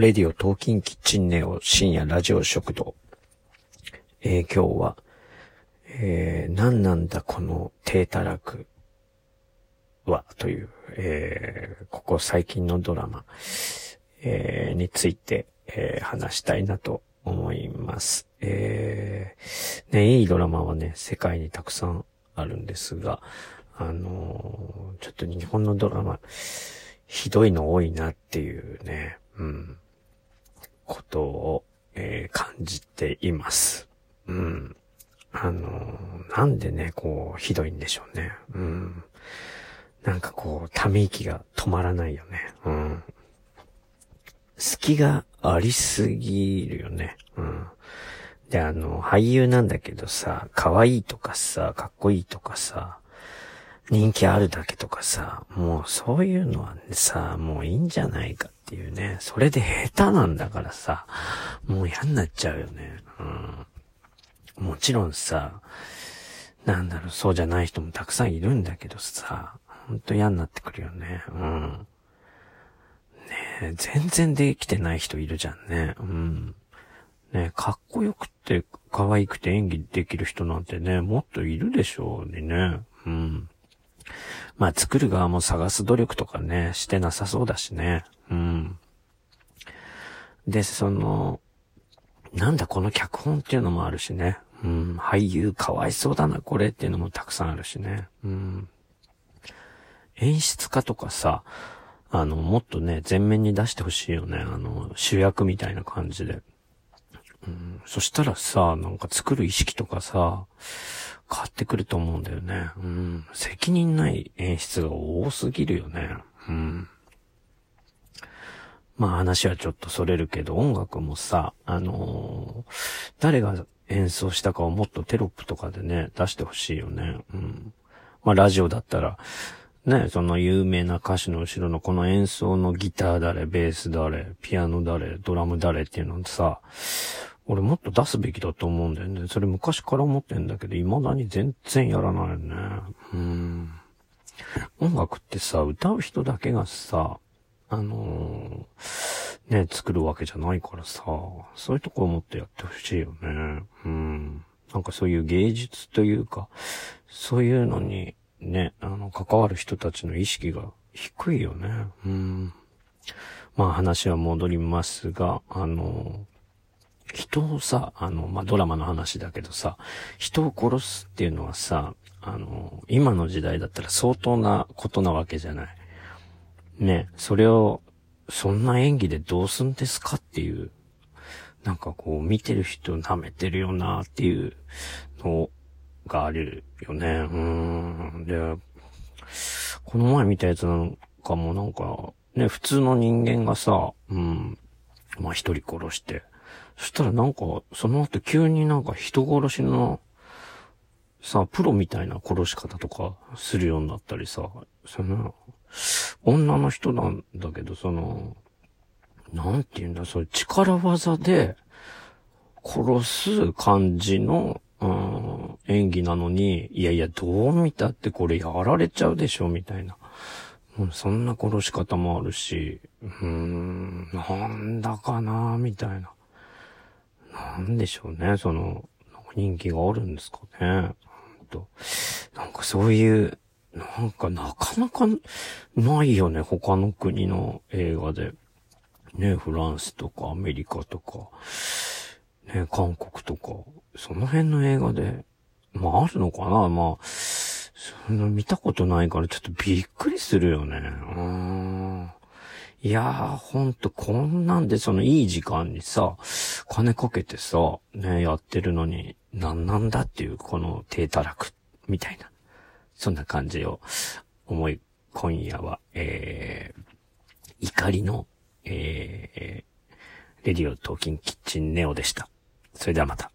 レディオトーキンキッチンネオ深夜ラジオ食堂。えー、今日は、えー、何なんだこの低たらくは、という、えー、ここ最近のドラマ、えー、について、えー、話したいなと思います。えー、ね、いいドラマはね、世界にたくさんあるんですが、あのー、ちょっと日本のドラマ、ひどいの多いなっていうね、うん、ことを、えー、感じています。うん。あの、なんでね、こう、ひどいんでしょうね。うん。なんかこう、ため息が止まらないよね。うん。隙がありすぎるよね。うん。で、あの、俳優なんだけどさ、可愛いとかさ、かっこいいとかさ、人気あるだけとかさ、もうそういうのはさ、もういいんじゃないかっっていうね。それで下手なんだからさ、もう嫌になっちゃうよね。うん。もちろんさ、なんだろう、そうじゃない人もたくさんいるんだけどさ、ほんと嫌になってくるよね。うん。ね全然できてない人いるじゃんね。うん。ねかっこよくて、可愛くて演技できる人なんてね、もっといるでしょうにね。うん。まあ、作る側も探す努力とかね、してなさそうだしね。うん。で、その、なんだこの脚本っていうのもあるしね。うん。俳優かわいそうだな、これっていうのもたくさんあるしね。うん。演出家とかさ、あの、もっとね、前面に出してほしいよね。あの、主役みたいな感じで。うん、そしたらさ、なんか作る意識とかさ、変わってくると思うんだよね。うん。責任ない演出が多すぎるよね。うん。まあ話はちょっとそれるけど、音楽もさ、あのー、誰が演奏したかをもっとテロップとかでね、出してほしいよね。うん。まあラジオだったら、ね、その有名な歌手の後ろのこの演奏のギター誰、ベース誰、ピアノ誰、ドラム誰っていうのさ、俺もっと出すべきだと思うんだよね。それ昔から思ってんだけど、未だに全然やらないよね。うん。音楽ってさ、歌う人だけがさ、あのー、ね、作るわけじゃないからさ、そういうとこをもっとやってほしいよね。うん。なんかそういう芸術というか、そういうのにね、あの、関わる人たちの意識が低いよね。うん。まあ話は戻りますが、あの、人をさ、あの、まあ、ドラマの話だけどさ、人を殺すっていうのはさ、あの、今の時代だったら相当なことなわけじゃない。ね、それを、そんな演技でどうすんですかっていう、なんかこう、見てる人舐めてるよなっていうのがあるよね。うん。で、この前見たやつなんかもなんか、ね、普通の人間がさ、うん、まあ、一人殺して、そしたらなんか、その後急になんか人殺しの、さ、プロみたいな殺し方とかするようになったりさ、その、女の人なんだけど、その、なんて言うんだ、それ力技で殺す感じの、うん、演技なのに、いやいや、どう見たってこれやられちゃうでしょ、みたいな。う、そんな殺し方もあるし、うーん、なんだかな、みたいな。なんでしょうね、その、人気があるんですかね。となんかそういう、なんかなかなかないよね、他の国の映画で。ね、フランスとかアメリカとか、ね、韓国とか、その辺の映画で、まああるのかなまあ、その見たことないからちょっとびっくりするよね。うん。いやー、ほんと、こんなんで、そのいい時間にさ、金かけてさ、ね、やってるのに、なんなんだっていう、この低たらく、みたいな。そんな感じを思い、今夜は、えー、怒りの、えー、レディオトーキンキッチンネオでした。それではまた。